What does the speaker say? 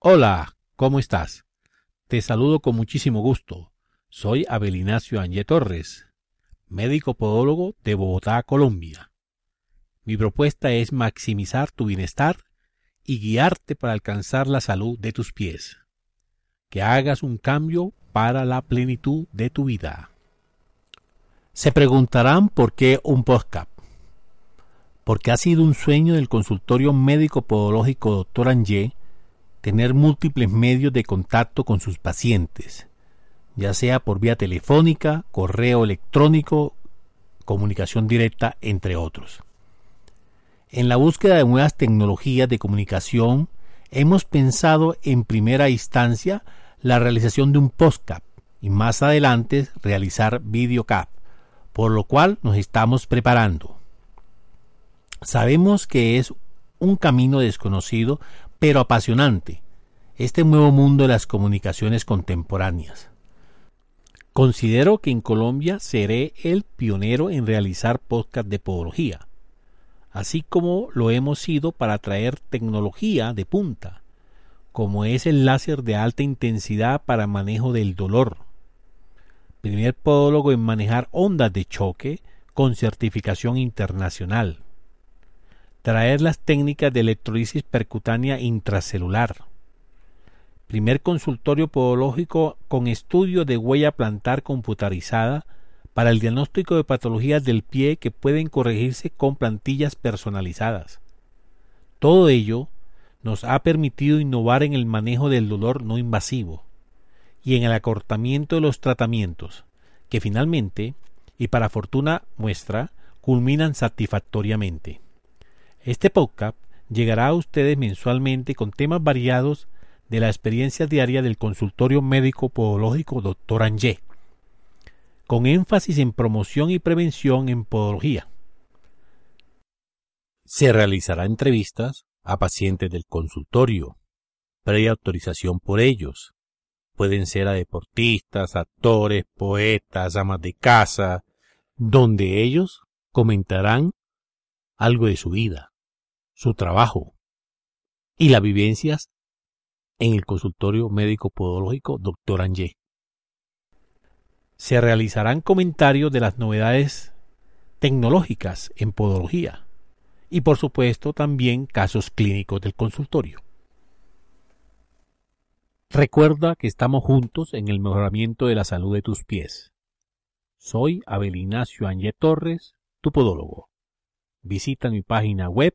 Hola, ¿cómo estás? Te saludo con muchísimo gusto. Soy Abelinacio Anje Torres, médico podólogo de Bogotá, Colombia. Mi propuesta es maximizar tu bienestar y guiarte para alcanzar la salud de tus pies. Que hagas un cambio para la plenitud de tu vida. Se preguntarán por qué un podcast. Porque ha sido un sueño del consultorio médico podológico Dr. Anje tener múltiples medios de contacto con sus pacientes, ya sea por vía telefónica, correo electrónico, comunicación directa, entre otros. En la búsqueda de nuevas tecnologías de comunicación, hemos pensado en primera instancia la realización de un postcap y más adelante realizar videocap, por lo cual nos estamos preparando. Sabemos que es un camino desconocido pero apasionante, este nuevo mundo de las comunicaciones contemporáneas. Considero que en Colombia seré el pionero en realizar podcast de podología, así como lo hemos sido para traer tecnología de punta, como es el láser de alta intensidad para manejo del dolor. Primer podólogo en manejar ondas de choque con certificación internacional traer las técnicas de electrolisis percutánea intracelular. Primer consultorio podológico con estudio de huella plantar computarizada para el diagnóstico de patologías del pie que pueden corregirse con plantillas personalizadas. Todo ello nos ha permitido innovar en el manejo del dolor no invasivo y en el acortamiento de los tratamientos, que finalmente, y para fortuna nuestra, culminan satisfactoriamente. Este podcast llegará a ustedes mensualmente con temas variados de la experiencia diaria del consultorio médico podológico Dr. Angé, con énfasis en promoción y prevención en podología. Se realizará entrevistas a pacientes del consultorio, previa autorización por ellos. Pueden ser a deportistas, actores, poetas, amas de casa, donde ellos comentarán algo de su vida, su trabajo y las vivencias en el consultorio médico podológico Dr. Angé. Se realizarán comentarios de las novedades tecnológicas en podología y por supuesto también casos clínicos del consultorio. Recuerda que estamos juntos en el mejoramiento de la salud de tus pies. Soy Abel Ignacio Angé Torres, tu podólogo. Visita mi página web